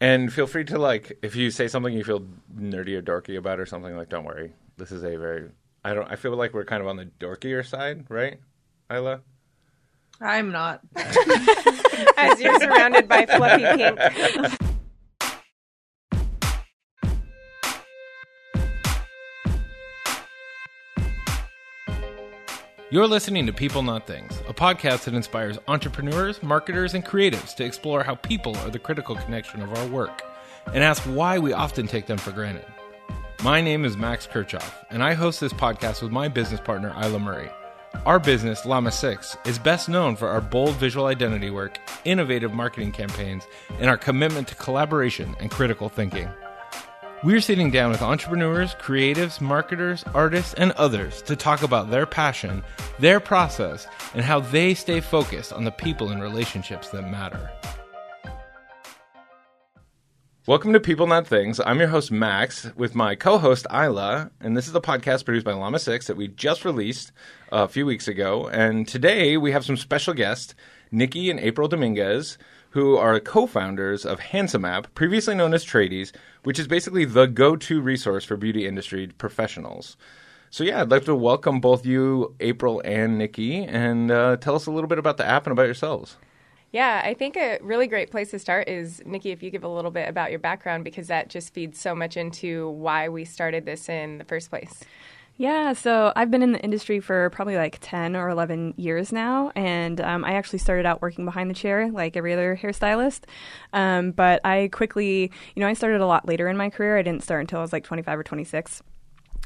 And feel free to like if you say something you feel nerdy or dorky about or something like don't worry. This is a very I don't I feel like we're kind of on the dorkier side, right? Isla? I'm not. As you're surrounded by fluffy pink. You're listening to People Not Things, a podcast that inspires entrepreneurs, marketers, and creatives to explore how people are the critical connection of our work and ask why we often take them for granted. My name is Max Kirchhoff, and I host this podcast with my business partner, Isla Murray. Our business, Llama 6, is best known for our bold visual identity work, innovative marketing campaigns, and our commitment to collaboration and critical thinking. We're sitting down with entrepreneurs, creatives, marketers, artists, and others to talk about their passion, their process, and how they stay focused on the people and relationships that matter. Welcome to People Not Things. I'm your host, Max, with my co host, Isla, and this is a podcast produced by Llama 6 that we just released a few weeks ago. And today we have some special guests, Nikki and April Dominguez who are co-founders of Handsome App, previously known as Tradies, which is basically the go-to resource for beauty industry professionals. So yeah, I'd like to welcome both you, April and Nikki, and uh, tell us a little bit about the app and about yourselves. Yeah, I think a really great place to start is Nikki, if you give a little bit about your background, because that just feeds so much into why we started this in the first place. Yeah, so I've been in the industry for probably like 10 or 11 years now, and um, I actually started out working behind the chair like every other hairstylist. Um, but I quickly, you know, I started a lot later in my career. I didn't start until I was like 25 or 26.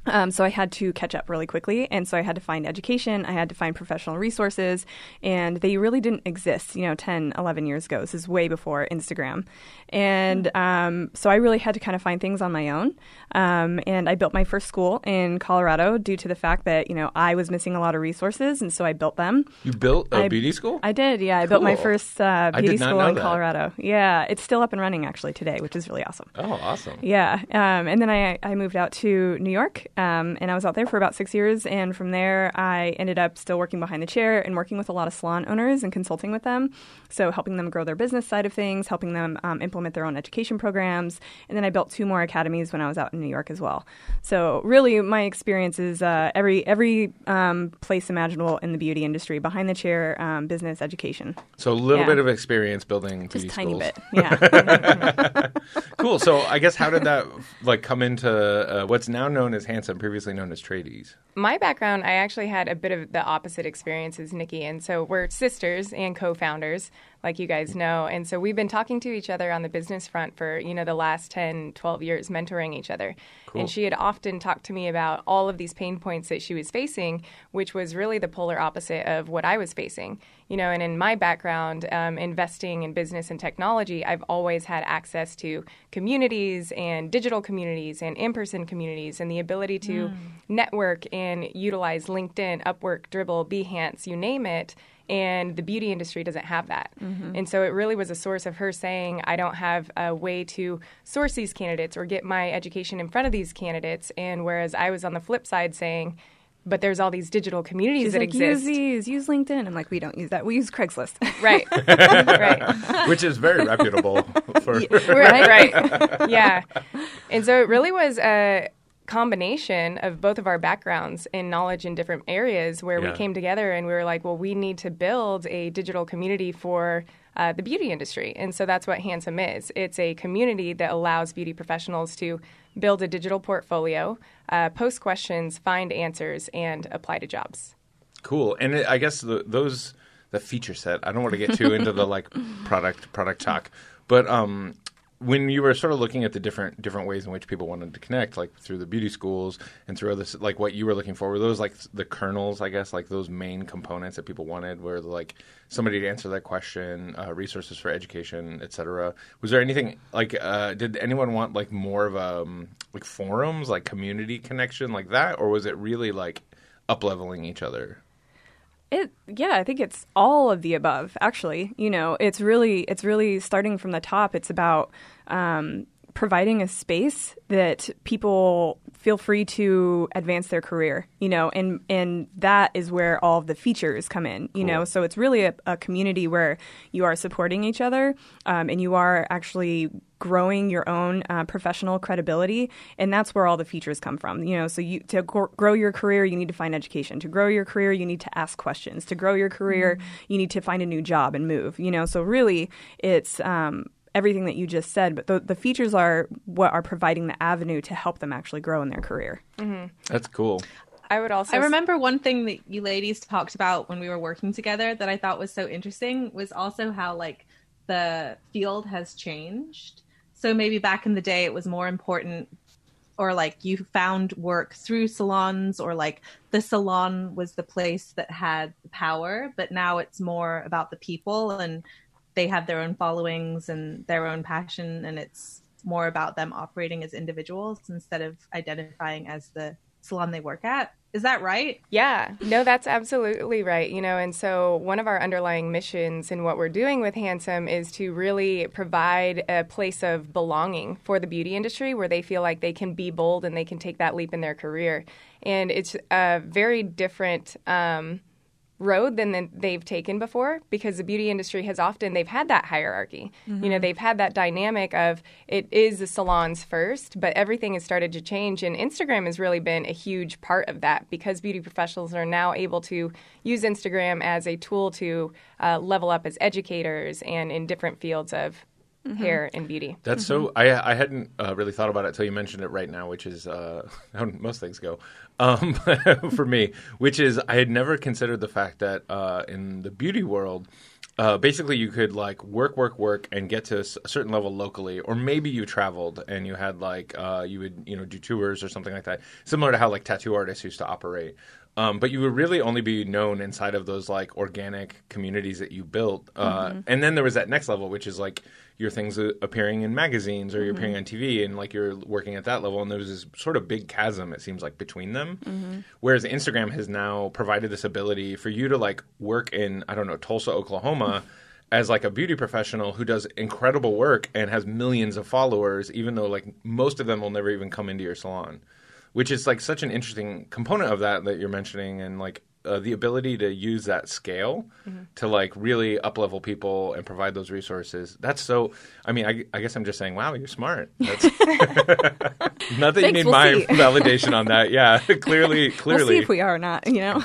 Um, so I had to catch up really quickly, and so I had to find education. I had to find professional resources, and they really didn't exist, you know, 10, 11 years ago. This is way before Instagram. And um, so I really had to kind of find things on my own. Um, and I built my first school in Colorado due to the fact that, you know, I was missing a lot of resources, and so I built them. You built a I, beauty school? I did, yeah. I built my first uh, beauty school in that. Colorado. Yeah, it's still up and running actually today, which is really awesome. Oh, awesome. Yeah, um, and then I, I moved out to New York, um, and I was out there for about six years. And from there, I ended up still working behind the chair and working with a lot of salon owners and consulting with them. So helping them grow their business side of things, helping them um, implement their own education programs. And then I built two more academies when I was out in New York as well. So really, my experience is uh, every every um, place imaginable in the beauty industry, behind the chair, um, business, education, So a little Yeah. bit of experience building just beauty tiny schools. bit. Yeah. cool. So I guess how did that like come into uh, what's now known as Handsome, previously known as Tradies? My background, I actually had a bit of the opposite experience as Nikki. And so we're sisters and co founders, like you guys know. And so we've been talking to each other on the business front for, you know, the last 10, 12 years, mentoring each other. And she had often talked to me about all of these pain points that she was facing, which was really the polar opposite of what I was facing. You know, and in my background, um, investing in business and technology, I've always had access to communities and digital communities and in person communities and the ability to network and utilize LinkedIn, Upwork, Dribbble, Behance, you name it. And the beauty industry doesn't have that. Mm-hmm. And so it really was a source of her saying, I don't have a way to source these candidates or get my education in front of these candidates. And whereas I was on the flip side saying, but there's all these digital communities She's that like, exist. use these, use LinkedIn. I'm like, we don't use that. We use Craigslist. Right. right. Which is very reputable for right, right. Yeah. And so it really was a combination of both of our backgrounds and knowledge in different areas where Yeah. we came together and we were like, well, we need to build a digital community for uh, the beauty industry. And so that's what Handsome is. It's a community that allows beauty professionals to build a digital portfolio, uh, post questions, find answers, and apply to jobs. Cool. And I guess the, those the feature set. I don't want to get too into the like product product talk, but um, when you were sort of looking at the different different ways in which people wanted to connect, like through the beauty schools and through other like what you were looking for, were those like the kernels? I guess like those main components that people wanted, were like somebody to answer that question, uh, resources for education, etc. Was there anything like uh, did anyone want like more of a um, like forums, like community connection, like that, or was it really like up leveling each other? It yeah, I think it's all of the above. Actually, you know, it's really it's really starting from the top. It's about um, providing a space that people feel free to advance their career, you know, and and that is where all of the features come in, you know. So it's really a, a community where you are supporting each other, um, and you are actually growing your own uh, professional credibility and that's where all the features come from you know. So you to gr- grow your career you need to find education. To grow your career you need to ask questions. To grow your career mm-hmm. you need to find a new job and move you know. So really it's um, everything that you just said, but the, the, features are what are providing the avenue to help them actually grow in their career. Mm-hmm. That's cool. I would also. I remember one thing that you ladies talked about when we were working together that I thought was so interesting was also how like the field has changed. So maybe back in the day, it was more important, or like you found work through salons, or like the salon was the place that had the power. But now it's more about the people and they have their own followings and their own passion and it's more about them operating as individuals instead of identifying as the salon they work at. Is that right? Yeah, no, that's absolutely right. You know, and so one of our underlying missions in what we're doing with Handsome is to really provide a place of belonging for the beauty industry where they feel like they can be bold and they can take that leap in their career. And it's a very different. Um, road than they've taken before because the beauty industry has often they've had that hierarchy mm-hmm. you know mm-hmm. they've had that dynamic of it is the salons first but everything has started to change and instagram has really been a huge part of that because beauty professionals are now able to use instagram as a tool to uh, level up as educators and in different fields of Mm-hmm. hair and beauty. That's mm-hmm. so. I I hadn't uh, really thought about it until you mentioned it right now, which is uh, how most things go um, for me. Which is I had never considered the fact that uh, in the beauty world. Uh, basically, you could like work, work, work, and get to a certain level locally, or maybe you traveled and you had like uh, you would you know do tours or something like that, similar to how like tattoo artists used to operate. Um, but you would really only be known inside of those like organic communities that you built. Uh, mm-hmm. And then there was that next level, which is like your things appearing in magazines or you're mm-hmm. appearing on TV and like you're working at that level. And there's this sort of big chasm, it seems like, between them. Mm-hmm. Whereas Instagram has now provided this ability for you to like work in, I don't know, Tulsa, Oklahoma. as like a beauty professional who does incredible work and has millions of followers, even though like most of them will never even come into your salon which is like such an interesting component of that that you're mentioning and like uh, the ability to use that scale mm-hmm. to like really up level people and provide those resources. That's so. I mean, I, I guess I'm just saying, wow, you're smart. That's, not that Thanks, you need we'll my see. validation on that. Yeah, clearly, clearly, we'll see if we are or not. You know.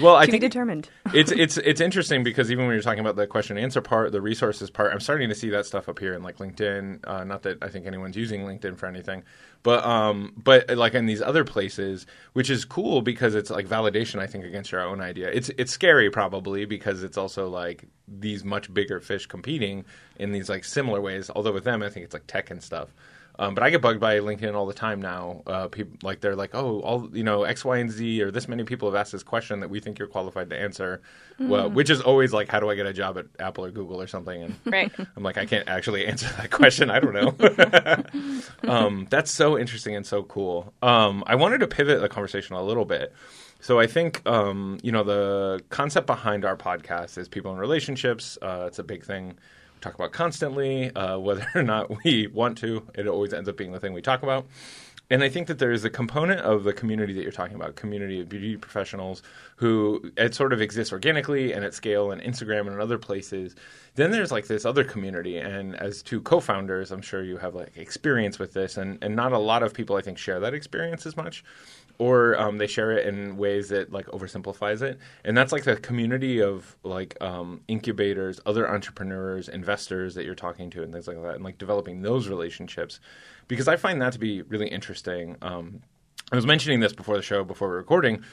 well, I think determined. it's it's it's interesting because even when you're talking about the question and answer part, the resources part, I'm starting to see that stuff up here in like LinkedIn. Uh, not that I think anyone's using LinkedIn for anything, but um, but like in these other places, which is cool because it's like validation. I think against your own idea. It's it's scary probably because it's also like these much bigger fish competing in these like similar ways. Although with them, I think it's like tech and stuff. Um, but I get bugged by LinkedIn all the time now. Uh, people like they're like, oh, all you know, X, Y, and Z, or this many people have asked this question that we think you're qualified to answer. Mm. Well, which is always like, how do I get a job at Apple or Google or something? And right. I'm like, I can't actually answer that question. I don't know. um, that's so interesting and so cool. Um, I wanted to pivot the conversation a little bit. So I think um, you know the concept behind our podcast is people in relationships. Uh, it's a big thing talk about constantly, uh, whether or not we want to. It always ends up being the thing we talk about. And I think that there is a component of the community that you're talking about, community of beauty professionals who it sort of exists organically and at scale and Instagram and other places. Then there's like this other community, and as two co-founders, I'm sure you have like experience with this, and and not a lot of people I think share that experience as much or um, they share it in ways that like oversimplifies it. And that's like the community of like um, incubators other entrepreneurs investors that you're talking to and things like that and like developing those relationships. Because i find that to be really interesting. Um, i was mentioning this before the show before we're recording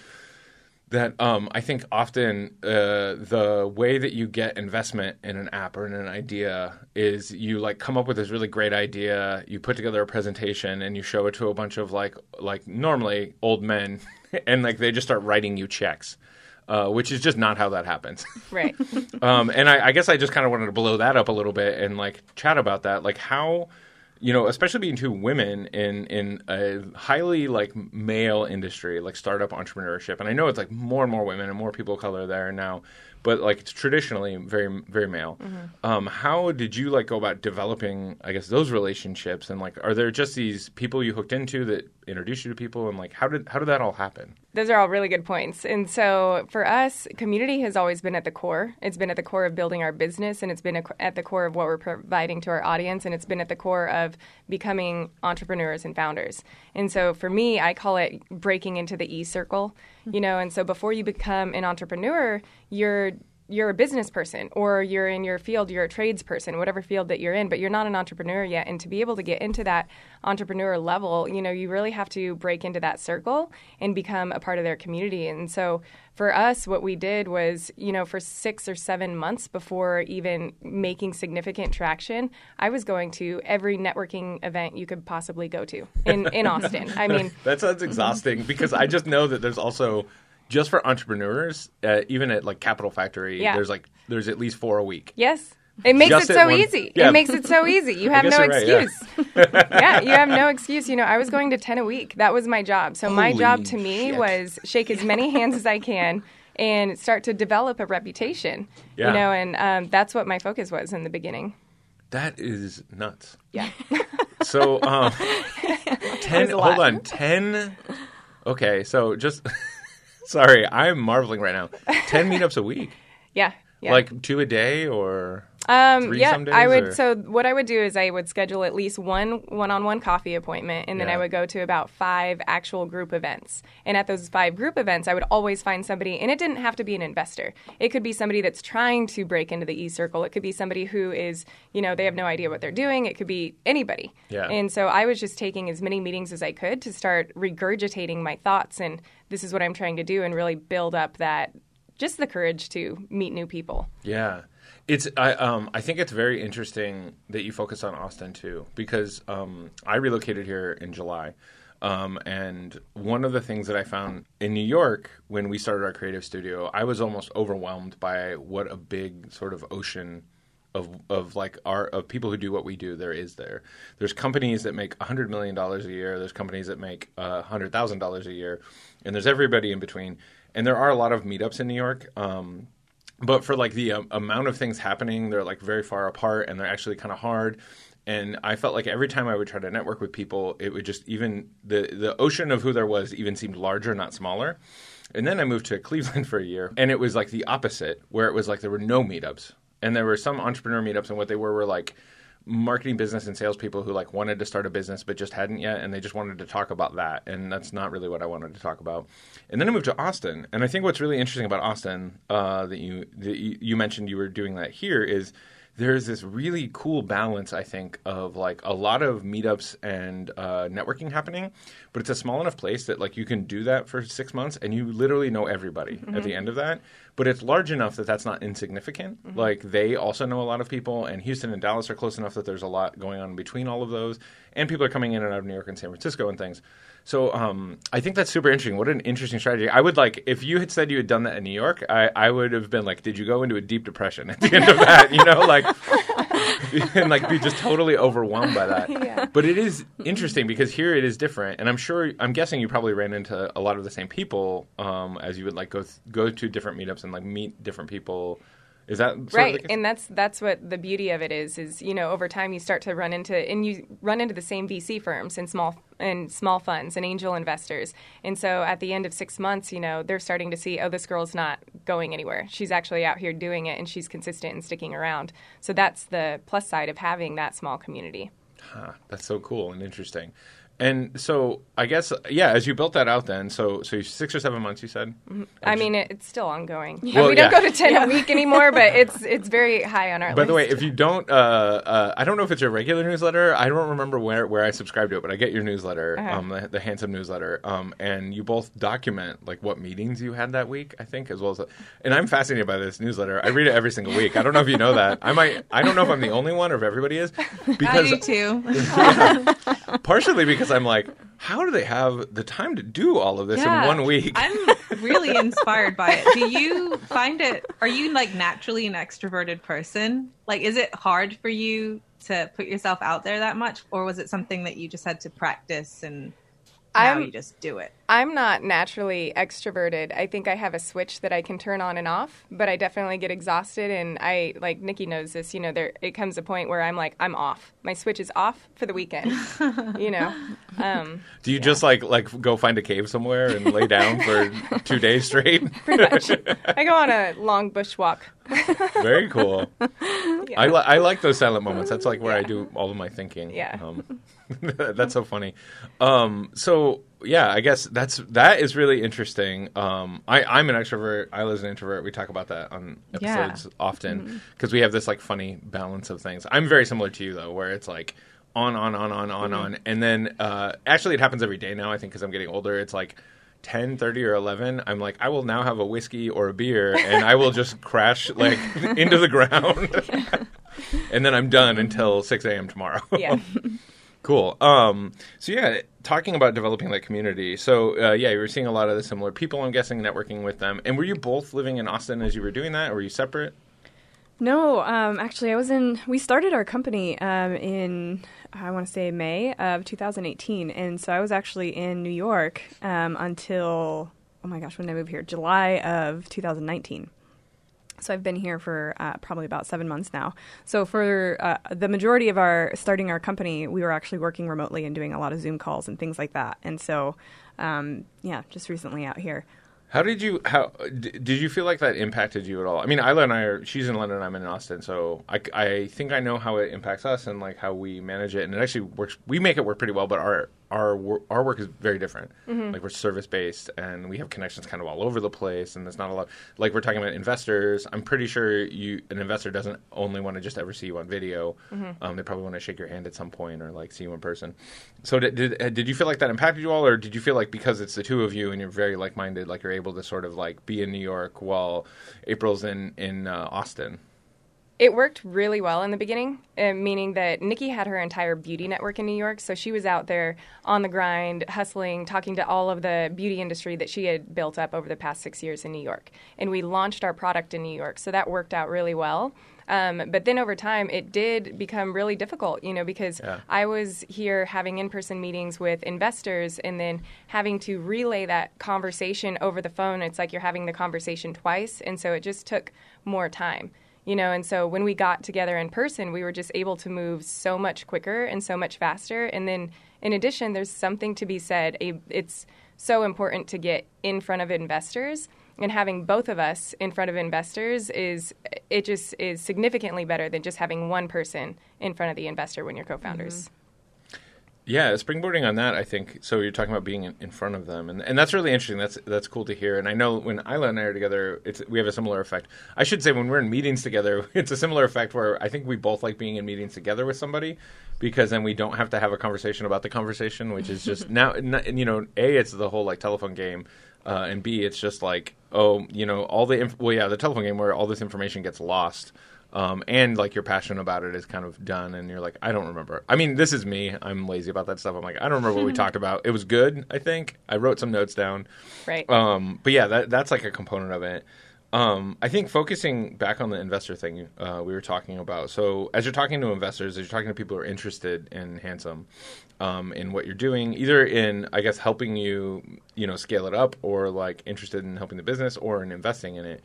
that um, I think often uh, the way that you get investment in an app or in an idea is you like come up with this really great idea, you put together a presentation, and you show it to a bunch of like like normally old men, and like they just start writing you checks. Uh, which is just not how that happens. Right. um, and I, I guess I just kind of wanted to blow that up a little bit and like chat about that. Like how you know, especially being two women in in a highly like male industry, like startup entrepreneurship, and I know it's like more and more women and more people of color there now. But like it's traditionally very very male. Mm-hmm. Um, how did you like go about developing? I guess those relationships and like are there just these people you hooked into that introduced you to people and like how did how did that all happen? Those are all really good points. And so for us, community has always been at the core. It's been at the core of building our business, and it's been at the core of what we're providing to our audience, and it's been at the core of becoming entrepreneurs and founders. And so for me, I call it breaking into the E circle, you know. And so before you become an entrepreneur, you're you're a business person or you're in your field, you're a tradesperson, whatever field that you're in, but you're not an entrepreneur yet. And to be able to get into that entrepreneur level, you know, you really have to break into that circle and become a part of their community. And so for us, what we did was, you know, for six or seven months before even making significant traction, I was going to every networking event you could possibly go to in, in Austin. I mean, that sounds exhausting because I just know that there's also just for entrepreneurs, uh, even at like Capital Factory, Yeah. there's like there's at least four a week. Yes. It makes Just it so one- easy. Yeah. It makes it so easy. You have no you're right, yeah. excuse. Yeah. you have no excuse. You know, I was going to 10 a week. That was my job. So my job to me shit. was shake as many hands as I can and start to develop a reputation. Yeah. You know, and um, that's what my focus was in the beginning. That is nuts. Yeah. So, um, ten. Hold on, ten. Okay, so just sorry, I'm marveling right now. Ten meetups a week, Yeah. Yeah. like two a day, or Um, Three yeah, some days, I would. or- So what I would do is I would schedule at least one one-on-one coffee appointment, and then Yeah. I would go to about five actual group events. And at those five group events, I would always find somebody, and it didn't have to be an investor. It could be somebody that's trying to break into the e-circle. It could be somebody who is, you know, they have no idea what they're doing. It could be anybody. Yeah. And so I was just taking as many meetings as I could to start regurgitating my thoughts, and this is what I'm trying to do, and really build up that just the courage to meet new people. Yeah, it's I um I think it's very interesting that you focus on Austin too because um I relocated here in July. Um, and one of the things that I found in New York when we started our creative studio, I was almost overwhelmed by what a big sort of ocean of of like our of people who do what we do there is there. There's companies that make hundred million dollars a year. There's companies that make uh, hundred thousand dollars a year, and there's everybody in between. And there are a lot of meetups in New York. Um, but for like the um, amount of things happening, they're like very far apart, and they're actually kind of hard. And I felt like every time I would try to network with people, it would just even the the ocean of who there was even seemed larger, not smaller. And then I moved to Cleveland for a year, and it was like the opposite, where it was like there were no meetups, and there were some entrepreneur meetups, and what they were were like marketing business and salespeople who like wanted to start a business but just hadn't yet, and they just wanted to talk about that, and that's not really what I wanted to talk about. And then I moved to Austin, and I think what's really interesting about Austin uh, that you that you you mentioned you were doing that here is there's this really cool balance, I think, of like a lot of meetups and uh, networking happening, but it's a small enough place that like you can do that for six months and you literally know everybody at the end of that. But it's large enough that that's not insignificant. Like they also know a lot of people, and Houston and Dallas are close enough that there's a lot going on between all of those, and people are coming in and out of New York and San Francisco and things. So um, I think that's super interesting. What an interesting strategy. I would like if you had said you had done that in New York, I, I would have been like, did you go into a deep depression at the end of that? You know, like and like be just totally overwhelmed by that. But it is interesting because here it is different, and I'm sure I'm guessing you probably ran into a lot of the same people um, as you would like go th- go to different meetups and like meet different people. Is that right and that's that's what the beauty of it is is you know over time you start to run into and you run into the same vc firms and small and small funds and angel investors. And so at the end of six months you know they're starting to see oh this girl's not going anywhere. She's actually out here doing it and she's consistent and sticking around. So that's the plus side of having that small community. Huh, that's so cool and interesting. And so I guess yeah, as you built that out, then so so six or seven months, you said. i mean it, it's still ongoing Well, we don't yeah. go to 10 a week anymore but it's it's very high on our By list the way, if you don't, uh, uh, I don't know if it's your regular newsletter. I don't remember where, where I subscribe to it, but I get your newsletter, Uh-huh. um, the, the handsome newsletter, um, and you both document like what meetings you had that week. I think as well as, and I'm fascinated by this newsletter. I read it every single week. I don't know if you know that. I might. I don't know if I'm the only one or if everybody is, I do too. partially because I'm like, how do they have the time to do all of this Yeah. in one week? I'm really inspired by it. Do you find it? Are you like naturally an extroverted person? Like, is it hard for you to put yourself out there that much, or was it something that you just had to practice and now I'm- you just do it? I'm not naturally extroverted. I think I have a switch that I can turn on and off, but I definitely get exhausted. And I, like Nikki knows this, you know, there, it comes a point where I'm like, I'm off. My switch is off for the weekend, you know? Um, Do you just like like go find a cave somewhere and lay down for two days straight? pretty much. I go on a long bushwalk. Very cool. Yeah. I, li- I like those silent moments. That's like where I do all of my thinking. Yeah. Um, that's so funny. Um, so yeah, I guess that's that is really interesting. Um, I, I'm an extrovert. I was an introvert. We talk about that on Yeah. episodes often because we have this like funny balance of things. I'm very similar to you though, where it's like on, on, on, on, on, on, and then uh, actually it happens every day now. I think because I'm getting older, it's like. 10 30 or 11 i'm like i will now have a whiskey or a beer and i will just crash like into the ground and then i'm done until 6 a.m tomorrow Yeah. Cool. Um, so yeah, talking about developing that community. So uh, yeah, you were seeing a lot of the similar people. I'm guessing networking with them. And were you both living in Austin as you were doing that, or were you separate? No, um, actually, I was in. We started our company um, in I want to say May of 2018, and so I was actually in New York um, until oh my gosh, when did I move here? July of 2019. So I've been here for uh, probably about seven months now. So for uh, the majority of our starting our company, we were actually working remotely and doing a lot of Zoom calls and things like that. And so, um, yeah, just recently out here. How did you how did you feel like that impacted you at all? I mean, Isla and I are she's in London, I'm in Austin, so I, I think I know how it impacts us and like how we manage it, and it actually works. We make it work pretty well, but our our wor- our work is very different. Like we're service based, and we have connections kind of all over the place, and there's not a lot. Like we're talking about investors. I'm pretty sure you an investor doesn't only want to just ever see you on video. Um, they probably want to shake your hand at some point or like see you in person. So did did, uh, did you feel like that impacted you all, or did you feel like because it's the two of you and you're very like minded, like you're able to sort of like be in New York while April's in in uh, Austin? It worked really well in the beginning, uh, meaning that Nikki had her entire beauty network in New York. So she was out there on the grind, hustling, talking to all of the beauty industry that she had built up over the past six years in New York. And we launched our product in New York. So that worked out really well. Um, but then over time, it did become really difficult, you know, because Yeah. I was here having in person meetings with investors and then having to relay that conversation over the phone. It's like you're having the conversation twice. And so it just took more time you know and so when we got together in person we were just able to move so much quicker and so much faster. And then in addition there's something to be said it's so important to get in front of investors. And having both of us in front of investors is it just is significantly better than just having one person in front of the investor when you're co-founders mm-hmm. Yeah, springboarding on that, I think. So you're talking about being in, in front of them, and and that's really interesting. That's that's cool to hear. And I know when Isla and I are together, it's we have a similar effect. I should say when we're in meetings together, it's a similar effect where I think we both like being in meetings together with somebody because then we don't have to have a conversation about the conversation, which is just now, n- you know, a it's the whole like telephone game. Uh, and B, it's just like, oh, you know, all the inf- well, yeah, the telephone game where all this information gets lost, um, and like your passion about it is kind of done, and you're like, I don't remember. I mean, this is me. I'm lazy about that stuff. I'm like, I don't remember what we talked about. It was good. I think I wrote some notes down. right Um, but yeah, that, that's like a component of it. Um, I think focusing back on the investor thing uh, we were talking about. So as you're talking to investors, as you're talking to people who are interested in Handsome, um, in what you're doing, either in I guess helping you, you know, scale it up, or like interested in helping the business, or in investing in it.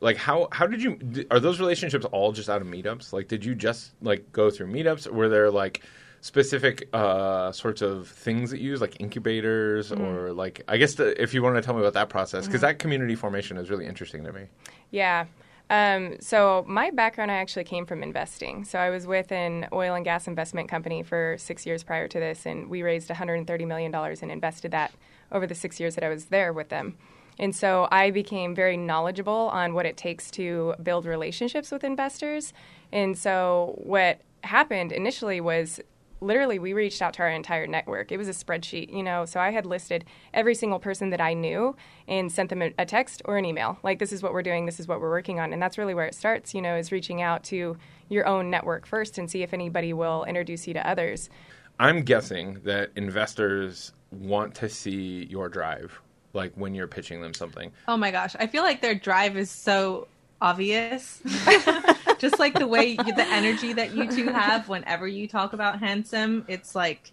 Like how how did you are those relationships all just out of meetups? Like did you just like go through meetups? Were there like specific uh, sorts of things that you use, like incubators, or like I guess the, if you want to tell me about that process, because that community formation is really interesting to me. Yeah. Um, so my background, I actually came from investing. So I was with an oil and gas investment company for six years prior to this, and we raised 130 million dollars and invested that over the six years that I was there with them. And so I became very knowledgeable on what it takes to build relationships with investors. And so what happened initially was literally we reached out to our entire network. It was a spreadsheet you know so i had listed every single person that i knew and sent them a, text or an email like this is what we're doing. This is what we're working on. And that's really where it starts you know is reaching out to your own network first and see if anybody will introduce you to others. I'm guessing that investors want to see your drive, like when you're pitching them something. Oh my gosh, I feel like their drive is so obvious. Just like the way you, the energy that you two have whenever you talk about handsome, it's like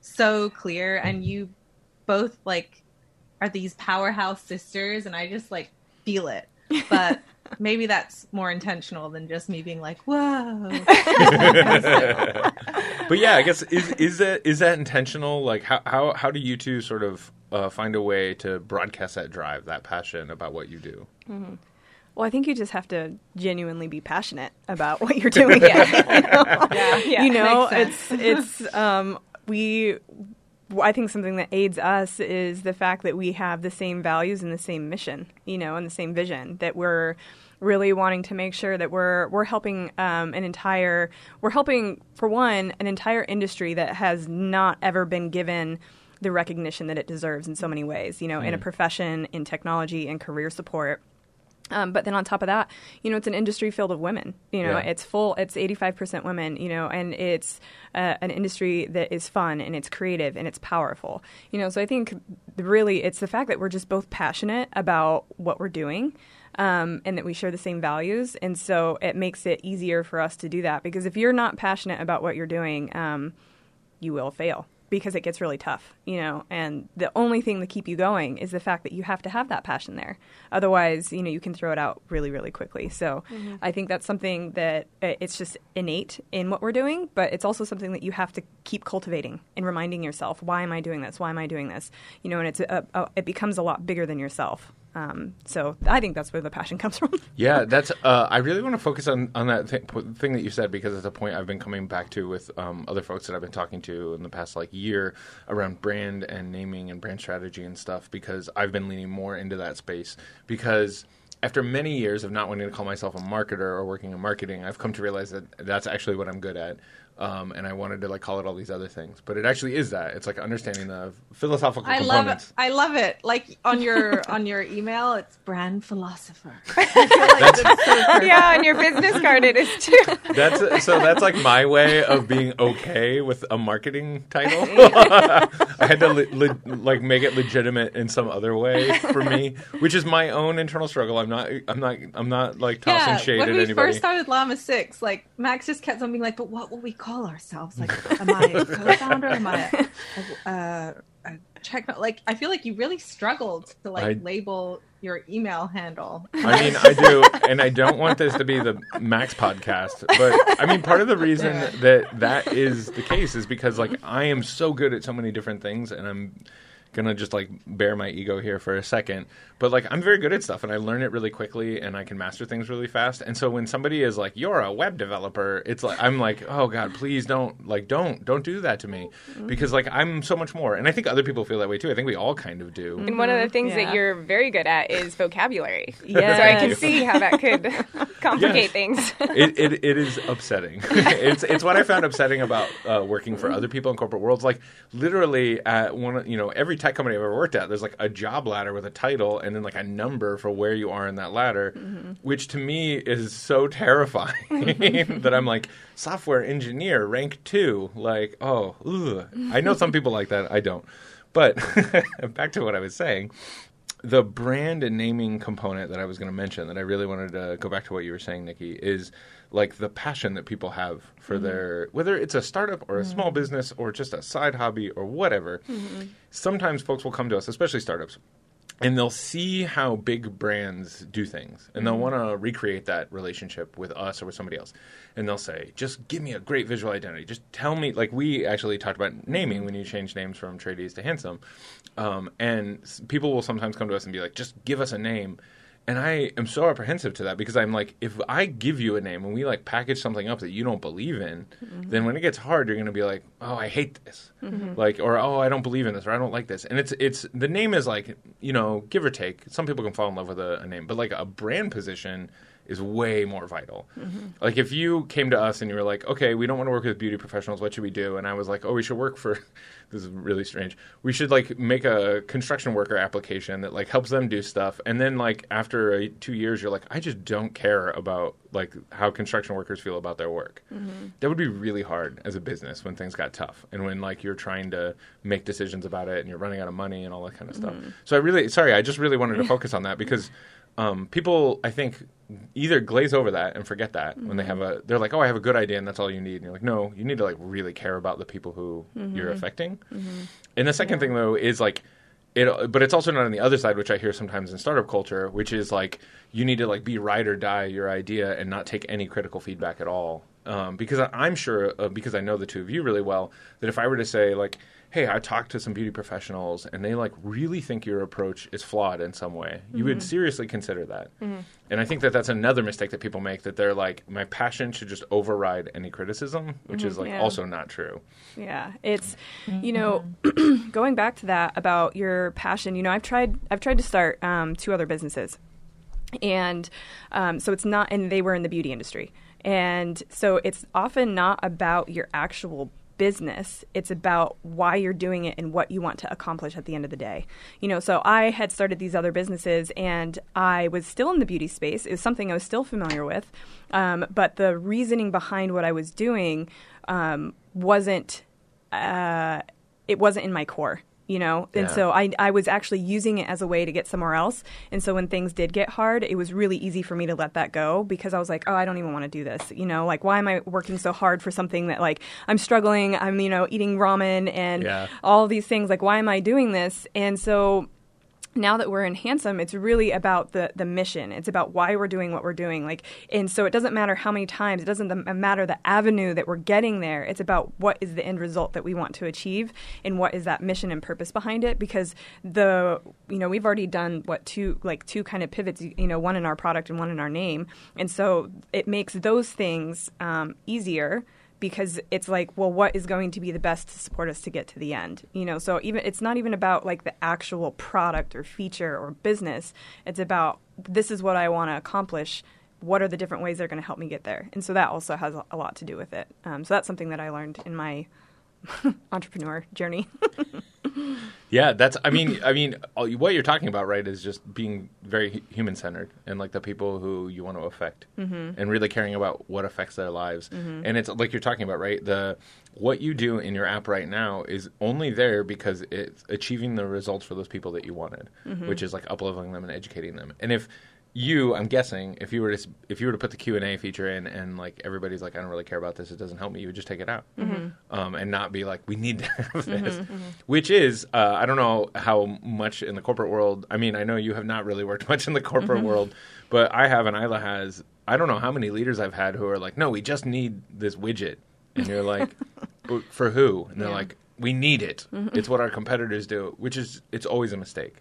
so clear and you both like are these powerhouse sisters, and I just like feel it. But maybe that's more intentional than just me being like, "Whoa." but yeah, I guess is is that is that intentional? Like how how how do you two sort of uh, find a way to broadcast that drive, that passion about what you do? Mm-hmm. Well, I think you just have to genuinely be passionate about what you're doing. yeah, you know, yeah, yeah, you know it's it's um, we. I think something that aids us is the fact that we have the same values and the same mission, you know, and the same vision. That we're really wanting to make sure that we're we're helping um, an entire we're helping for one an entire industry that has not ever been given the recognition that it deserves in so many ways. You know, mm. in a mm. profession, in technology, and career support. Um, but then on top of that, you know, it's an industry filled of women. You know, yeah. it's full. It's eighty five percent women. You know, and it's uh, an industry that is fun and it's creative and it's powerful. You know, so I think really it's the fact that we're just both passionate about what we're doing um, and that we share the same values. And so it makes it easier for us to do that because if you're not passionate about what you're doing, um, you will fail because it gets really tough, you know. And the only thing to keep you going is the fact that you have to have that passion there. Otherwise, you know, you can throw it out really, really quickly. So mm-hmm. I think that's something that it's just innate in what we're doing, but it's also something that you have to keep cultivating and reminding yourself, why am I doing this? Why am I doing this? You know, and it's a, a, it becomes a lot bigger than yourself. Um, so I think that's where the passion comes from. yeah, that's. Uh, I really want to focus on on that thing, thing, that you said because it's a point I've been coming back to with um, other folks that I've been talking to in the past like year around brand and naming and brand strategy and stuff. Because I've been leaning more into that space because after many years of not wanting to call myself a marketer or working in marketing, I've come to realize that that's actually what I'm good at um, and I wanted to like call it all these other things, but it actually is that. It's like understanding the philosophical I components. love it. I love it. Like on your on your email, it's brand philosopher. like so yeah, on your business card it is too. That's so. That's like my way of being okay with a marketing title. I had to le- le- like make it legitimate in some other way for me, which is my own internal struggle. I'm not. I'm not. I'm not like tossing yeah, shade at anybody. When we first started Llama Six, like Max just kept on being like, "But what will we?" Call ourselves? Like, am I a co-founder? Am I a, a, a check? Like, I feel like you really struggled to like I, label your email handle. I mean, I do, and I don't want this to be the Max podcast, but I mean, part of the reason that that is the case is because like I am so good at so many different things, and I'm gonna just like bear my ego here for a second. But like I'm very good at stuff and I learn it really quickly and I can master things really fast. And so when somebody is like, You're a web developer, it's like I'm like, Oh God, please don't like don't don't do that to me. Mm-hmm. Because like I'm so much more. And I think other people feel that way too. I think we all kind of do. And one of the things yeah. that you're very good at is vocabulary. Yeah. So I can see how that could complicate yes. things. it, it, it is upsetting. it's it's what I found upsetting about uh, working for other people in corporate worlds. Like literally at one you know, every tech company I've ever worked at, there's like a job ladder with a title and then like a number for where you are in that ladder, mm-hmm. which to me is so terrifying that I'm like software engineer rank two. Like, oh, ugh. I know some people like that. I don't. But back to what I was saying the brand and naming component that I was going to mention that I really wanted to go back to what you were saying, Nikki, is like the passion that people have for mm-hmm. their whether it's a startup or a mm-hmm. small business or just a side hobby or whatever. Mm-hmm. Sometimes folks will come to us, especially startups, and they'll see how big brands do things. And they'll mm-hmm. want to recreate that relationship with us or with somebody else. And they'll say just give me a great visual identity. Just tell me like we actually talked about naming when you change names from Trades to handsome. Um, and people will sometimes come to us and be like just give us a name and I am so apprehensive to that because I'm like, if I give you a name and we like package something up that you don't believe in, mm-hmm. then when it gets hard, you're going to be like, oh, I hate this, mm-hmm. like, or oh, I don't believe in this, or I don't like this. And it's it's the name is like, you know, give or take. Some people can fall in love with a, a name, but like a brand position is way more vital. Mm-hmm. Like if you came to us and you were like, okay, we don't want to work with beauty professionals. What should we do? And I was like, oh, we should work for. this is really strange. We should like make a construction worker application that like helps them do stuff. And then like after a, two years, you're like, I just don't care about like how construction workers feel about their work. Mm-hmm. That would be really hard as a business when things got tough and when like you're trying to make decisions about it and you're running out of money and all that kind of stuff. Mm-hmm. So I really sorry, I just really wanted to focus on that because um, people I think either glaze over that and forget that mm-hmm. when they have a they're like oh I have a good idea and that's all you need and you're like no you need to like really care about the people who mm-hmm. you're affecting. Mm-hmm. And the second yeah. thing though is like it, but it's also not on the other side, which I hear sometimes in startup culture, which is like you need to like be ride or die your idea and not take any critical feedback at all. Um, because I, I'm sure, uh, because I know the two of you really well, that if I were to say like, "Hey, I talked to some beauty professionals and they like really think your approach is flawed in some way," you would seriously consider that. And I think that that's another mistake that people make that they're like, "My passion should just override any criticism," which is like Yeah. also not true. Yeah, it's you know going back to that about your passion. You know, I've tried I've tried to start um, two other businesses, and um, so it's not and they were in the beauty industry, and so it's often not about your actual business. It's about why you're doing it and what you want to accomplish at the end of the day. You know so i had started these other businesses and i was still in the beauty space. It was something i was still familiar with. Um, but the reasoning behind what i was doing um, wasn't uh, it wasn't in my core, you know? And so I, I was actually using it as a way to get somewhere else. And so when things did get hard, it was really easy for me to let that go because I was like, oh, I don't even want to do this. You know, like, why am I working so hard for something that, like, I'm struggling, I'm, you know, eating ramen and Yeah. all these things. Like, why am I doing this? And so now that we're in handsome it's really about the the mission. It's about why we're doing what we're doing like and so it doesn't matter how many times it doesn't matter the avenue that we're getting there. It's about what is the end result that we want to achieve and what is that mission and purpose behind it because the you know we've already done what two like two kind of pivots you know one in our product and one in our name and so it makes those things um, easier because it's like well what is going to be the best to support us to get to the end? You know so even it's not even about like the actual product or feature or business. It's about this is what i want to accomplish. What are the different ways that are going to help me get there? And so that also has a- a lot to do with it. Um, so that's something that i learned in my entrepreneur journey Yeah, that's. I mean, I mean, all, what you're talking about, right, is just being very human centered and like the people who you want to affect, Mm-hmm. and really caring about what affects their lives. And it's like you're talking about, right? The what you do in your app right now is only there because it's achieving the results for those people that you wanted, Mm-hmm. which is like upleveling them and educating them. And if you, I'm guessing, if you were to if you were to put the Q and A feature in, and like everybody's like, I don't really care about this, it doesn't help me, you would just take it out, um, and not be like, we need to have this, which is, uh, I don't know how much in the corporate world. I mean, I know you have not really worked much in the corporate world, but I have, and Isla has. I don't know how many leaders I've had who are like, no, we just need this widget, and you're like, for who? And they're Yeah. like, we need it. It's what our competitors do, which is it's always a mistake,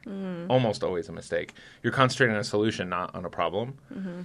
almost always a mistake. You're concentrating on a solution, not on a problem,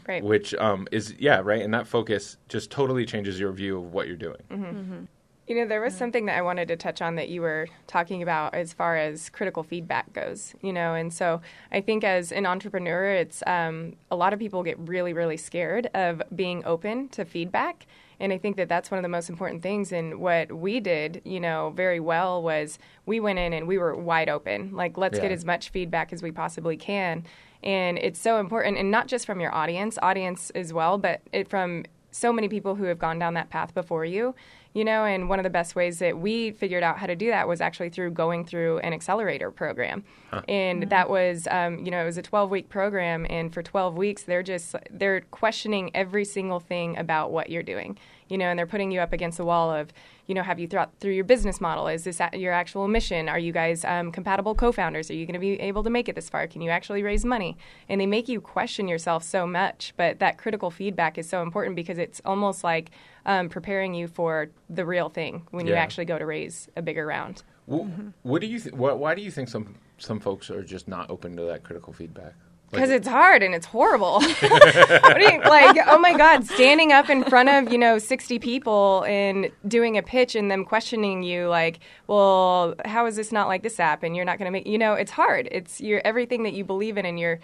Right. which um, is yeah, right. And that focus just totally changes your view of what you're doing. You know, there was something that I wanted to touch on that you were talking about as far as critical feedback goes, you know, and so I think as an entrepreneur, it's um, a lot of people get really, really scared of being open to feedback. And I think that that's one of the most important things. And what we did, you know, very well was we went in and we were wide open. Like, let's get as much feedback as we possibly can. And it's so important, and not just from your audience, audience as well, but it from so many people who have gone down that path before you you know and one of the best ways that we figured out how to do that was actually through going through an accelerator program. And that was um, you know it was a 12 week program and for 12 weeks they're just they're questioning every single thing about what you're doing you know and they're putting you up against the wall of you know have you thought through your business model? Is this your actual mission? Are you guys um, compatible co-founders? Are you going to be able to make it this far? Can you actually raise money? And they make you question yourself so much but that critical feedback is so important because it's almost like um, preparing you for the real thing when you actually go to raise a bigger round. Wh- What do you? Th- wh- why do you think some some folks are just not open to that critical feedback? Like- because it's hard and it's horrible. what you, like, oh my God, standing up in front of, you know, 60 people and doing a pitch and them questioning you, like, well, how is this not like this app? And you're not going to make, you know, it's hard. It's your everything that you believe in and you're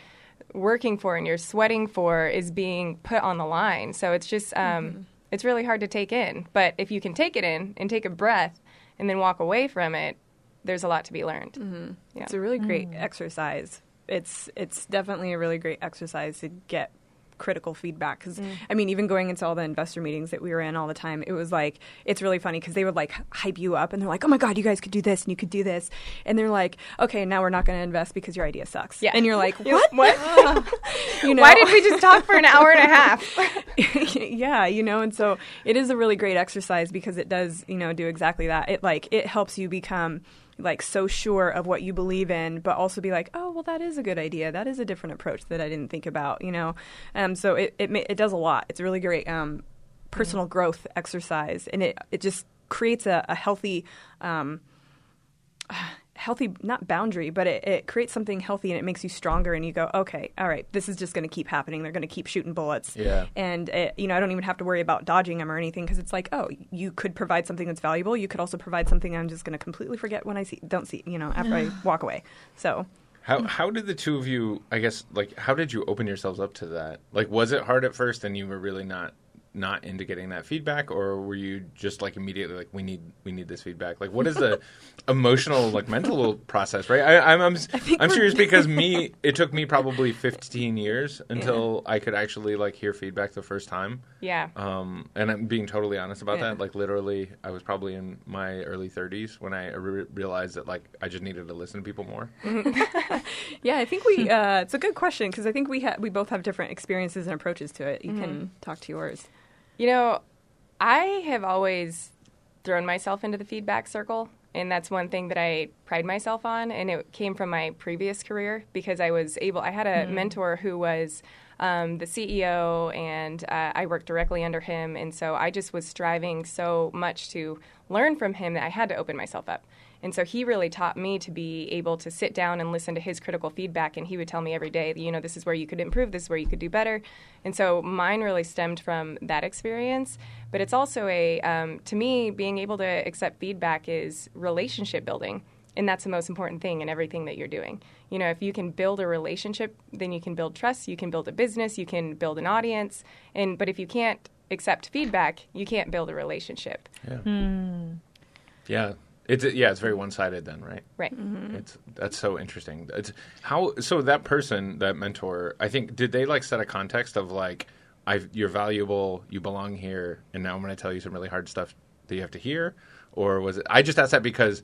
working for and you're sweating for is being put on the line. So it's just, um, mm-hmm. it's really hard to take in. But if you can take it in and take a breath and then walk away from it, there's a lot to be learned. Mm-hmm. Yeah. It's a really great mm. exercise. It's it's definitely a really great exercise to get critical feedback because mm. I mean even going into all the investor meetings that we were in all the time it was like it's really funny because they would like hype you up and they're like oh my god you guys could do this and you could do this and they're like okay now we're not going to invest because your idea sucks Yeah. and you're like what what? you know Why did we just talk for an hour and a half? yeah, you know, and so it is a really great exercise because it does, you know, do exactly that. It like it helps you become like so sure of what you believe in, but also be like, oh, well, that is a good idea. That is a different approach that I didn't think about, you know? Um, so it, it, it does a lot. It's a really great um, personal growth exercise. And it, it just creates a, a healthy, um, healthy not boundary but it, it, creates something healthy and it makes you stronger and you go okay all right this is just going to keep happening. They're going to keep shooting bullets. Yeah. And it, you know i don't even have to worry about dodging them or anything because it's like oh you could provide something that's valuable. You could also provide something i'm just going to completely forget when i see don't see you know after i walk away. So. How how did the two of you i guess like how did you open yourselves up to that? Like was it hard at first and you were really not not into getting that feedback or were you just like immediately like we need we need this feedback? Like what is the emotional like mental process right? I, i'm i'm, I'm serious because me it took me probably 15 years until yeah. i could actually like hear feedback the first time. Yeah. Um and i'm being totally honest about yeah. that. Like literally i was probably in my early 30s when i re- realized that like i just needed to listen to people more. Yeah i think we uh it's a good question because i think we ha- we both have different experiences and approaches to it. You mm-hmm. can talk to yours you know, I have always thrown myself into the feedback circle, and that's one thing that I pride myself on. And it came from my previous career because I was able. I had a mm-hmm. mentor who was um, the CEO, and uh, I worked directly under him, and so I just was striving so much to learn from him that I had to open myself up. And so he really taught me to be able to sit down and listen to his critical feedback. And he would tell me every day, you know, this is where you could improve, this is where you could do better. And so mine really stemmed from that experience. But it's also a, um, to me, being able to accept feedback is relationship building. And that's the most important thing in everything that you're doing. You know, if you can build a relationship, then you can build trust, you can build a business, you can build an audience. And but if you can't accept feedback, you can't build a relationship. Yeah. Mm. Yeah, it's yeah, it's very one sided then, right? Right. Mm-hmm. It's that's so interesting. It's how so that person, that mentor, I think did they like set a context of like I you're valuable, you belong here, and now I'm going to tell you some really hard stuff that you have to hear, or was it? I just asked that because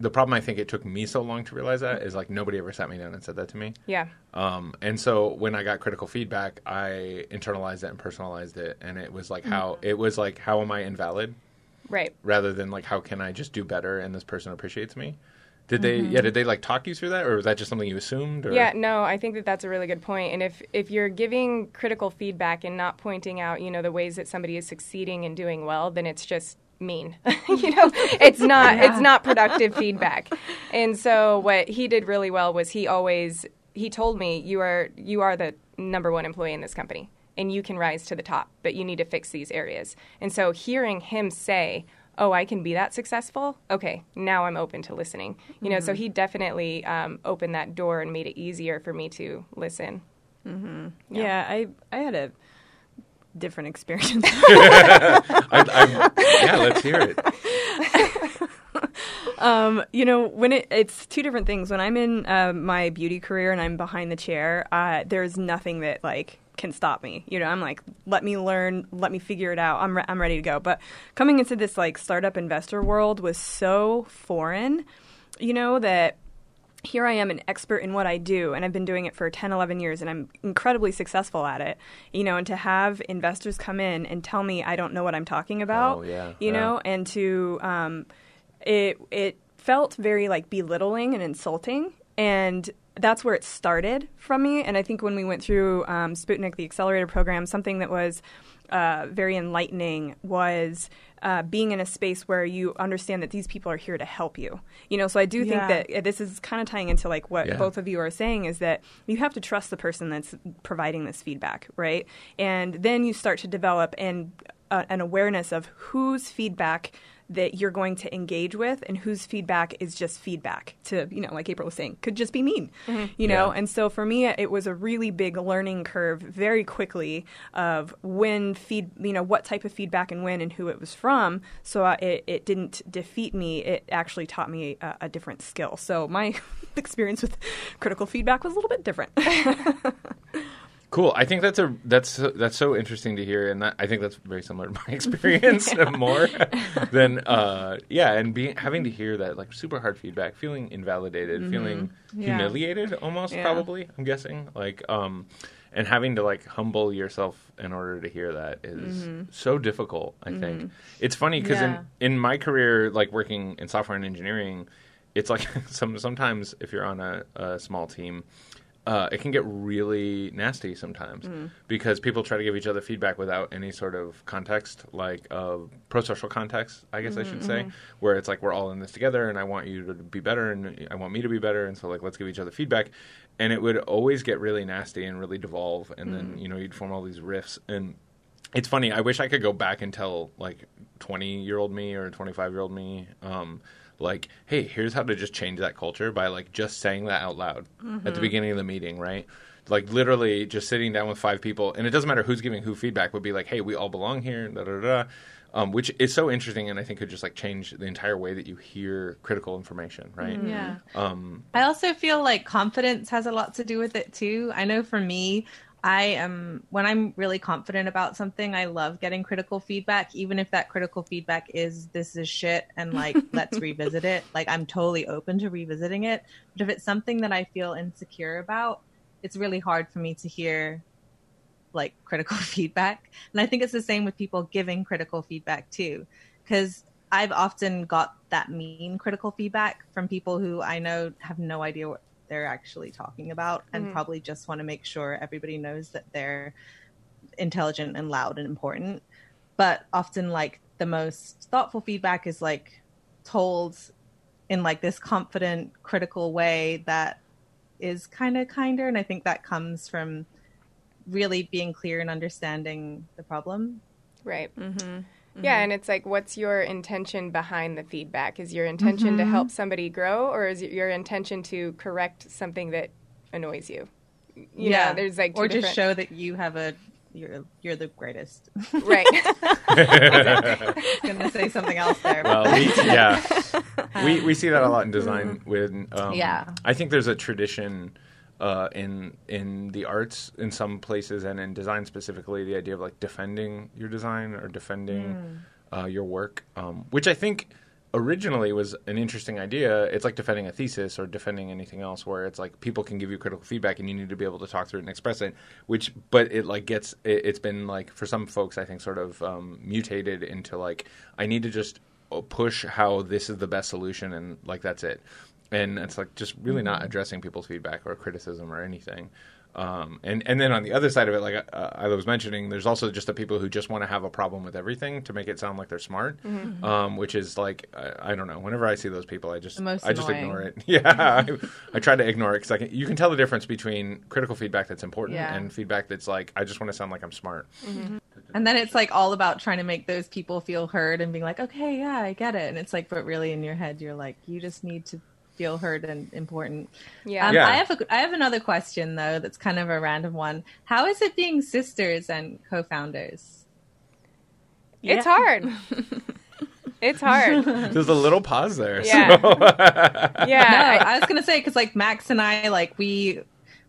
the problem I think it took me so long to realize that is like nobody ever sat me down and said that to me. Yeah. Um, and so when I got critical feedback, I internalized it and personalized it, and it was like mm-hmm. how it was like how am I invalid? Right rather than like how can i just do better and this person appreciates me did they mm-hmm. yeah did they like talk you through that or was that just something you assumed or? yeah no i think that that's a really good point. point and if if you're giving critical feedback and not pointing out you know the ways that somebody is succeeding and doing well then it's just mean you know it's not yeah. it's not productive feedback and so what he did really well was he always he told me you are you are the number one employee in this company and you can rise to the top, but you need to fix these areas. And so hearing him say, oh, I can be that successful. Okay, now I'm open to listening. You know, mm-hmm. so he definitely um, opened that door and made it easier for me to listen. Mm-hmm. Yeah. yeah, I I had a different experience. I, yeah, let's hear it. um, you know, when it, it's two different things. When I'm in uh, my beauty career and I'm behind the chair, uh, there's nothing that like can stop me. You know, I'm like, let me learn, let me figure it out. I'm re- I'm ready to go. But coming into this like startup investor world was so foreign, you know, that here I am an expert in what I do and I've been doing it for 10 11 years and I'm incredibly successful at it. You know, and to have investors come in and tell me I don't know what I'm talking about, oh, yeah, you yeah. know, and to um it it felt very like belittling and insulting and that's where it started from me. And I think when we went through um, Sputnik, the accelerator program, something that was uh, very enlightening was uh, being in a space where you understand that these people are here to help you. You know, so I do think yeah. that uh, this is kind of tying into like what yeah. both of you are saying is that you have to trust the person that's providing this feedback, right? And then you start to develop an uh, an awareness of whose feedback that you're going to engage with and whose feedback is just feedback to, you know, like April was saying, could just be mean, mm-hmm. you know? Yeah. And so for me, it was a really big learning curve very quickly of when feed, you know, what type of feedback and when and who it was from. So uh, it, it didn't defeat me. It actually taught me a, a different skill. So my experience with critical feedback was a little bit different. Cool. I think that's a that's that's so interesting to hear, and that, I think that's very similar to my experience more than uh, yeah, and being having to hear that like super hard feedback, feeling invalidated, mm-hmm. feeling yeah. humiliated, almost yeah. probably. I'm guessing like um, and having to like humble yourself in order to hear that is mm-hmm. so difficult. I mm-hmm. think it's funny because yeah. in in my career, like working in software and engineering it's like some sometimes if you're on a, a small team, uh, it can get really nasty sometimes because people try to give each other feedback without any sort of context, like uh, pro-social context, I guess I should say, where it's like we're all in this together, and I want you to be better, and I want me to be better, and so like let's give each other feedback, and it would always get really nasty and really devolve, and then you know you'd form all these rifts. And it's funny. I wish I could go back and tell like twenty year old me or twenty five year old me, um, like, hey, here's how to just change that culture by like just saying that out loud at the beginning of the meeting, right? Like literally just sitting down with five people, and it doesn't matter who's giving who feedback. Would be like, hey, we all belong here, da da da. Um, which is so interesting, and I think could just like change the entire way that you hear critical information, right? Yeah. Um, I also feel like confidence has a lot to do with it too. I know for me, I am when I'm really confident about something, I love getting critical feedback, even if that critical feedback is this is shit and like let's revisit it. Like I'm totally open to revisiting it. But if it's something that I feel insecure about, it's really hard for me to hear like critical feedback. And I think it's the same with people giving critical feedback too. Because I've often got that mean critical feedback from people who I know have no idea what they're actually talking about and mm. probably just want to make sure everybody knows that they're intelligent and loud and important. But often, like, the most thoughtful feedback is like told in like this confident, critical way that is kind of kinder. And I think that comes from really being clear and understanding the problem. Right. Mm-hmm. Yeah, mm-hmm. and it's like, what's your intention behind the feedback? Is your intention to help mm-hmm. somebody grow, or is it your intention to correct something that annoys you? You know, there's like two or just show that you have a you're you're the greatest. right. Gonna say something else there. Well, we, yeah, we we see that a lot in mm-hmm. design. With um, Yeah. I think there's a tradition uh, in in the arts in some places and in design specifically, the idea of like defending your design or defending uh, your work, um, which I think originally was an interesting idea. It's like defending a thesis or defending anything else, where it's like people can give you critical feedback and you need to be able to talk through it and express it. Which, but it like gets it, it's been like for some folks, I think, sort of um, mutated into like I need to just uh, push how this is the best solution and like that's it. And it's like just really not addressing people's feedback or criticism or anything. Um, and and then on the other side of it, like uh, I was mentioning, there's also just the people who just want to have a problem with everything to make it sound like they're smart, um, which is like I, I don't know. Whenever I see those people, I just The most I just annoying. ignore it. Yeah, I, I try to ignore it because you can tell the difference between critical feedback that's important Yeah. and feedback that's like I just want to sound like I'm smart. And then it's like all about trying to make those people feel heard and being like, okay, yeah, I get it. And it's like, but really in your head, you're like, you just need to feel heard and important. Yeah. Um, Yeah. I have a, I have another question though. That's kind of a random one. How is it being sisters and co-founders? It's hard. it's hard. There's a little pause there. Yeah. so- Yeah. No, I- I was gonna say because like Max and I, like we,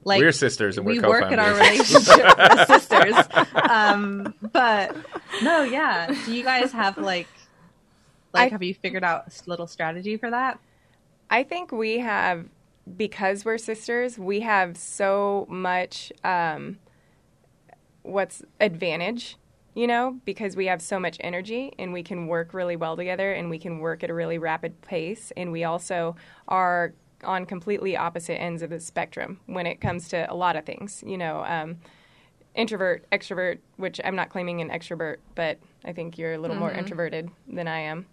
like we're sisters and we we're work at our relationship as sisters. Um, but no, yeah. Do you guys have like, like, I- have you figured out a little strategy for that? I think we have, because we're sisters, we have so much um, what's advantage, you know, because we have so much energy and we can work really well together and we can work at a really rapid pace. And we also are on completely opposite ends of the spectrum when it comes to a lot of things, you know. Um, introvert, extrovert, which I'm not claiming an extrovert, but I think you're a little more introverted than I am.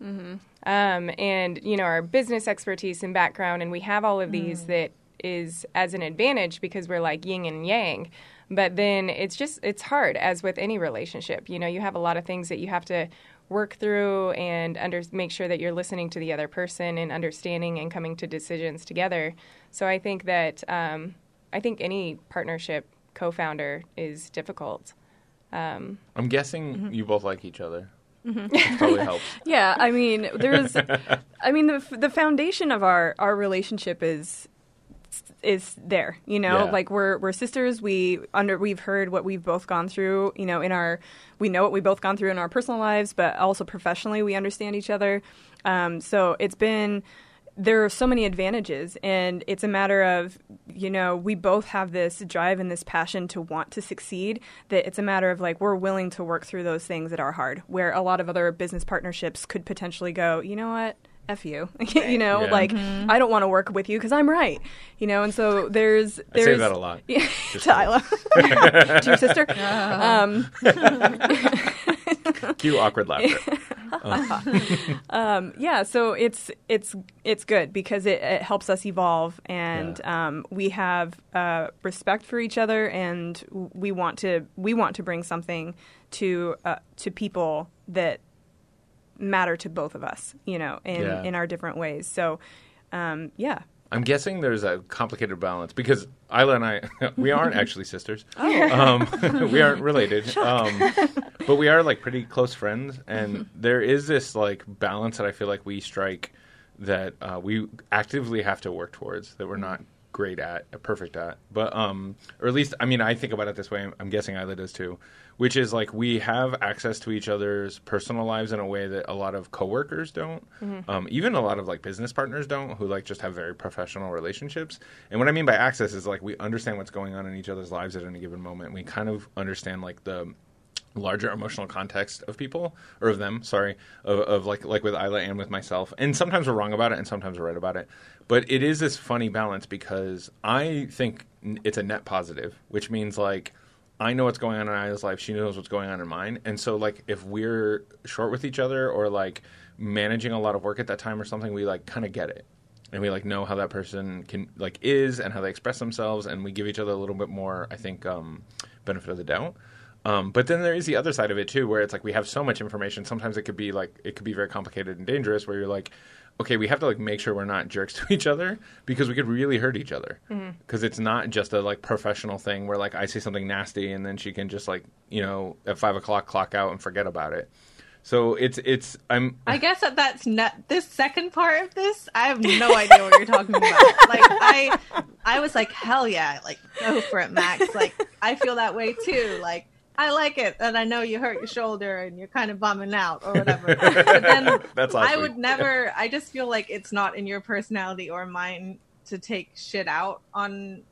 Um, and, you know, our business expertise and background, and we have all of these that is as an advantage because we're like yin and yang. But then it's just, it's hard, as with any relationship. You know, you have a lot of things that you have to work through and under, make sure that you're listening to the other person and understanding and coming to decisions together. So I think that, um, I think any partnership co-founder is difficult. Um, I'm guessing Mm-hmm. you both like each other. Which probably helps. Yeah, I mean, there's, I mean, the the foundation of our our relationship is is there. You know, Yeah. like we're we're sisters. We under we've heard what we've both gone through. You know, in our we know what we've both gone through in our personal lives, but also professionally, we understand each other. Um, so it's been there are so many advantages and it's a matter of you know we both have this drive and this passion to want to succeed that it's a matter of like we're willing to work through those things that are hard where a lot of other business partnerships could potentially go you know what F you, you know, Yeah. like I don't want to work with you because I'm right, you know, and so there's I there's say that a lot. Yeah, to Isla, to your sister. Um, Cue awkward laughter. um, yeah, so it's it's it's good because it, it helps us evolve, and um, we have uh, respect for each other, and we want to we want to bring something to uh, to people that matter to both of us, you know, in Yeah. in our different ways. So, um, yeah. I'm guessing there's a complicated balance because Isla and I, we aren't actually sisters. Oh. Um, we aren't related. Um, but we are like pretty close friends. And there is this like balance that I feel like we strike that uh, we actively have to work towards that we're not great at, perfect at. But, um, or at least, I mean, I think about it this way. I'm, I'm guessing Isla does too, which is like we have access to each other's personal lives in a way that a lot of coworkers don't. Um, even a lot of like business partners don't, who like just have very professional relationships. And what I mean by access is like we understand what's going on in each other's lives at any given moment. We kind of understand like the larger emotional context of people or of them sorry of, of like like with Isla and with myself and sometimes we're wrong about it and sometimes we're right about it but it is this funny balance because I think it's a net positive which means like I know what's going on in Isla's life she knows what's going on in mine and so like if we're short with each other or like managing a lot of work at that time or something we like kind of get it and we like know how that person can like is and how they express themselves and we give each other a little bit more I think um benefit of the doubt um, but then there is the other side of it too, where it's like we have so much information. Sometimes it could be like it could be very complicated and dangerous. Where you're like, okay, we have to like make sure we're not jerks to each other because we could really hurt each other. Mm-hmm. Because it's not just a like professional thing where like I say something nasty and then she can just like you know at five o'clock clock out and forget about it. So it's it's I'm I guess that that's not this second part of this. I have no idea what you're talking about. Like I, I was like, hell yeah, like go for it, Max. Like I feel that way too. Like I like it, and I know you hurt your shoulder and you're kind of bumming out or whatever. But then That's last I would never. I just feel like it's not in your personality or mine to take shit out on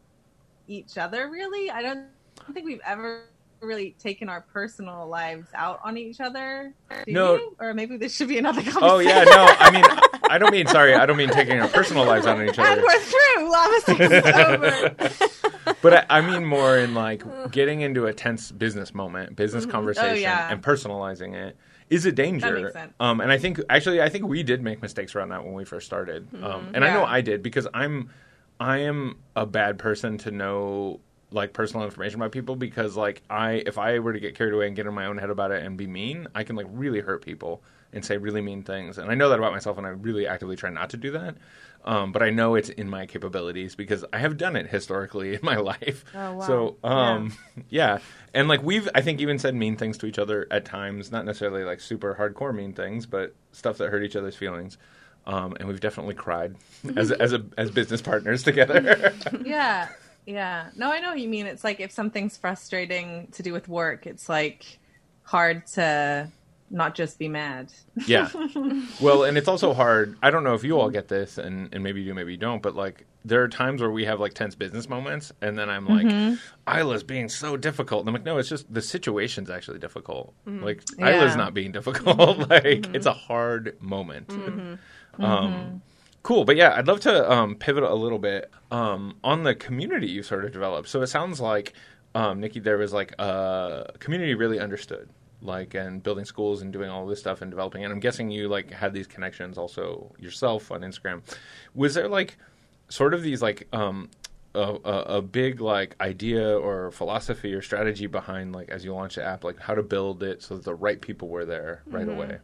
each other. Really, I don't think we've ever really taken our personal lives out on each other. No. you? or maybe this should be another conversation. oh yeah no I mean I don't mean sorry I don't mean taking our personal lives out on each and other. we're through. Lava over. but I, I mean more in like getting into a tense business moment, business conversation, Oh, yeah. and personalizing it is a danger. That makes sense. Um, and I think actually, I think we did make mistakes around that when we first started. Um, and I know I did because I'm I am a bad person to know like personal information about people because like I if I were to get carried away and get in my own head about it and be mean, I can like really hurt people and say really mean things. And I know that about myself and I really actively try not to do that. Um, but I know it's in my capabilities because I have done it historically in my life. Oh, wow. So um, yeah. And like we've I think even said mean things to each other at times, not necessarily like super hardcore mean things, but stuff that hurt each other's feelings. Um, and we've definitely cried as as a, as business partners together. yeah, yeah. No, I know what you mean. It's like if something's frustrating to do with work, it's like hard to not just be mad. yeah. Well, and it's also hard. I don't know if you all get this, and, and maybe you do, maybe you don't, but like there are times where we have like tense business moments, and then I'm like, mm-hmm. Isla's being so difficult. And I'm like, no, it's just the situation's actually difficult. Mm-hmm. Like Yeah. Isla's not being difficult. like mm-hmm. it's a hard moment. Um, cool, but yeah, I'd love to um, pivot a little bit um, on the community you sort of developed. So it sounds like um, Nikki, there was like a community really understood, like and building schools and doing all this stuff and developing. And I'm guessing you like had these connections also yourself on Instagram. Was there like sort of these like um, a, a, a big like idea or philosophy or strategy behind like as you launch the app, like how to build it so that the right people were there right away?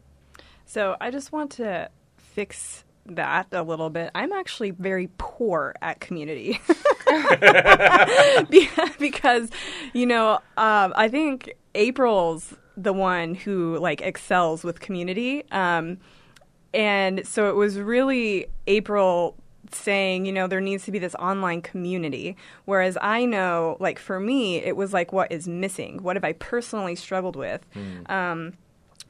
So I just want to fix that a little bit. I'm actually very poor at community because, you know, um, I think April's the one who like excels with community, um, and so it was really April saying, you know, there needs to be this online community. Whereas I know, like for me, it was like what is missing. What have I personally struggled with? Um,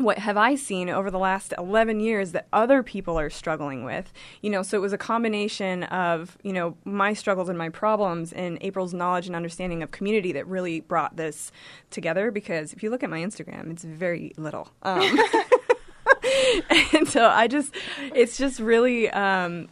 what have I seen over the last 11 years that other people are struggling with? You know, so it was a combination of, you know, my struggles and my problems and April's knowledge and understanding of community that really brought this together because if you look at my Instagram, it's very little. Um, and so I just, it's just really, um,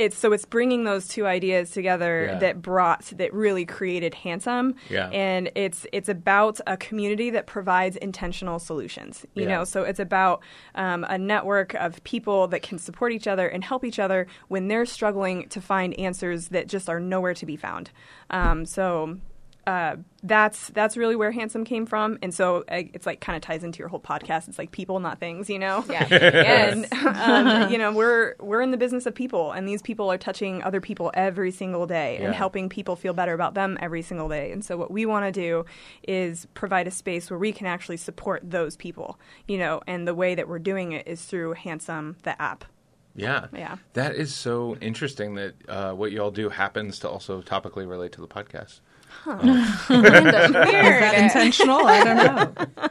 it's so it's bringing those two ideas together Yeah. that brought that really created handsome Yeah. and it's it's about a community that provides intentional solutions you Yeah. know so it's about um, a network of people that can support each other and help each other when they're struggling to find answers that just are nowhere to be found um, so uh, that's that's really where handsome came from and so uh, it's like kind of ties into your whole podcast it's like people not things you know Yeah. yes. and um, you know we're we're in the business of people and these people are touching other people every single day Yeah. and helping people feel better about them every single day and so what we want to do is provide a space where we can actually support those people you know and the way that we're doing it is through handsome the app Yeah. Yeah. That is so interesting that uh, what you all do happens to also topically relate to the podcast. Is that intentional? I don't know.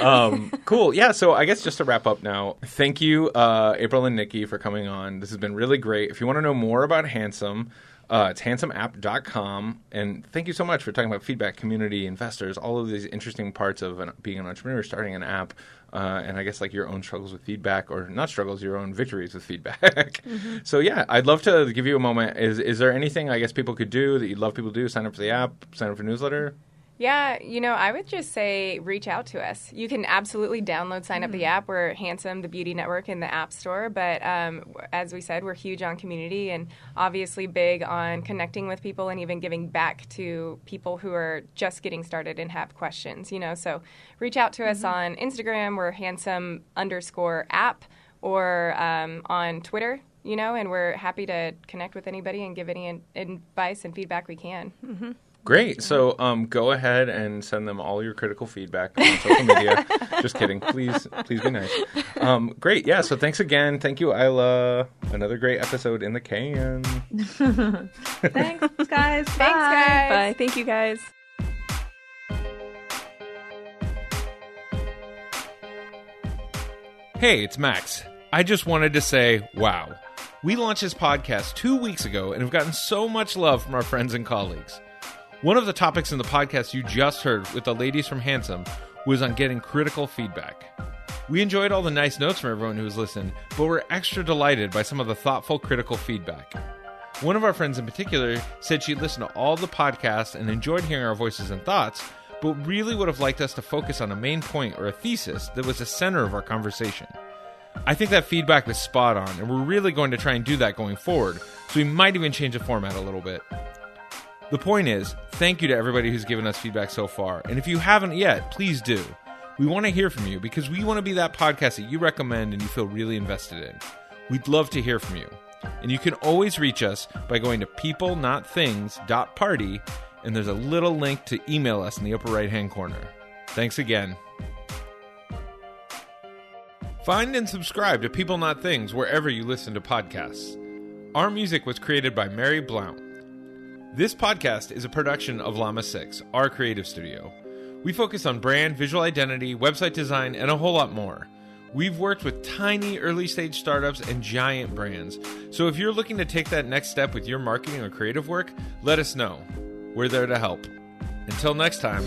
Um, cool. Yeah. So I guess just to wrap up now, thank you, uh, April and Nikki, for coming on. This has been really great. If you want to know more about Handsome, uh, it's handsomeapp.com. And thank you so much for talking about feedback, community, investors, all of these interesting parts of an, being an entrepreneur, starting an app, uh, and I guess like your own struggles with feedback, or not struggles, your own victories with feedback. So yeah, I'd love to give you a moment. Is is there anything I guess people could do that you'd love people to do? Sign up for the app, sign up for newsletter. Yeah, you know, I would just say reach out to us. You can absolutely download, sign up the app. We're Handsome, the beauty network in the App Store. But um, as we said, we're huge on community and obviously big on connecting with people and even giving back to people who are just getting started and have questions. You know, so reach out to us on Instagram. We're Handsome underscore app or um, on Twitter. You know, and we're happy to connect with anybody and give any in- advice and feedback we can. Great. So um, go ahead and send them all your critical feedback on social media. Just kidding. Please, please be nice. Um, great. Yeah. So thanks again. Thank you, Isla. Another great episode in the can. Thanks, guys. Thanks, guys. bye thank you guys Hey, it's Max. I just wanted to say, wow. We launched this podcast two weeks ago and have gotten so much love from our friends and colleagues. One of the topics in the podcast you just heard with the ladies from Handsome was on getting critical feedback. We enjoyed all the nice notes from everyone who has listened, but we're extra delighted by some of the thoughtful, critical feedback. One of our friends in particular said she'd listened to all the podcasts and enjoyed hearing our voices and thoughts, but really would have liked us to focus on a main point or a thesis that was the center of our conversation. I think that feedback was spot on, and we're really going to try and do that going forward, so we might even change the format a little bit. The point is, thank you to everybody who's given us feedback so far, and if you haven't yet, please do. We want to hear from you because we want to be that podcast that you recommend and you feel really invested in. We'd love to hear from you. And you can always reach us by going to peoplenotthings.party, and there's a little link to email us in the upper right hand corner. Thanks again. Find and subscribe to People Not Things wherever you listen to podcasts. Our music was created by Mary Blount. This podcast is a production of Llama 6, our creative studio. We focus on brand, visual identity, website design, and a whole lot more. We've worked with tiny early stage startups and giant brands. So if you're looking to take that next step with your marketing or creative work, let us know. We're there to help. Until next time.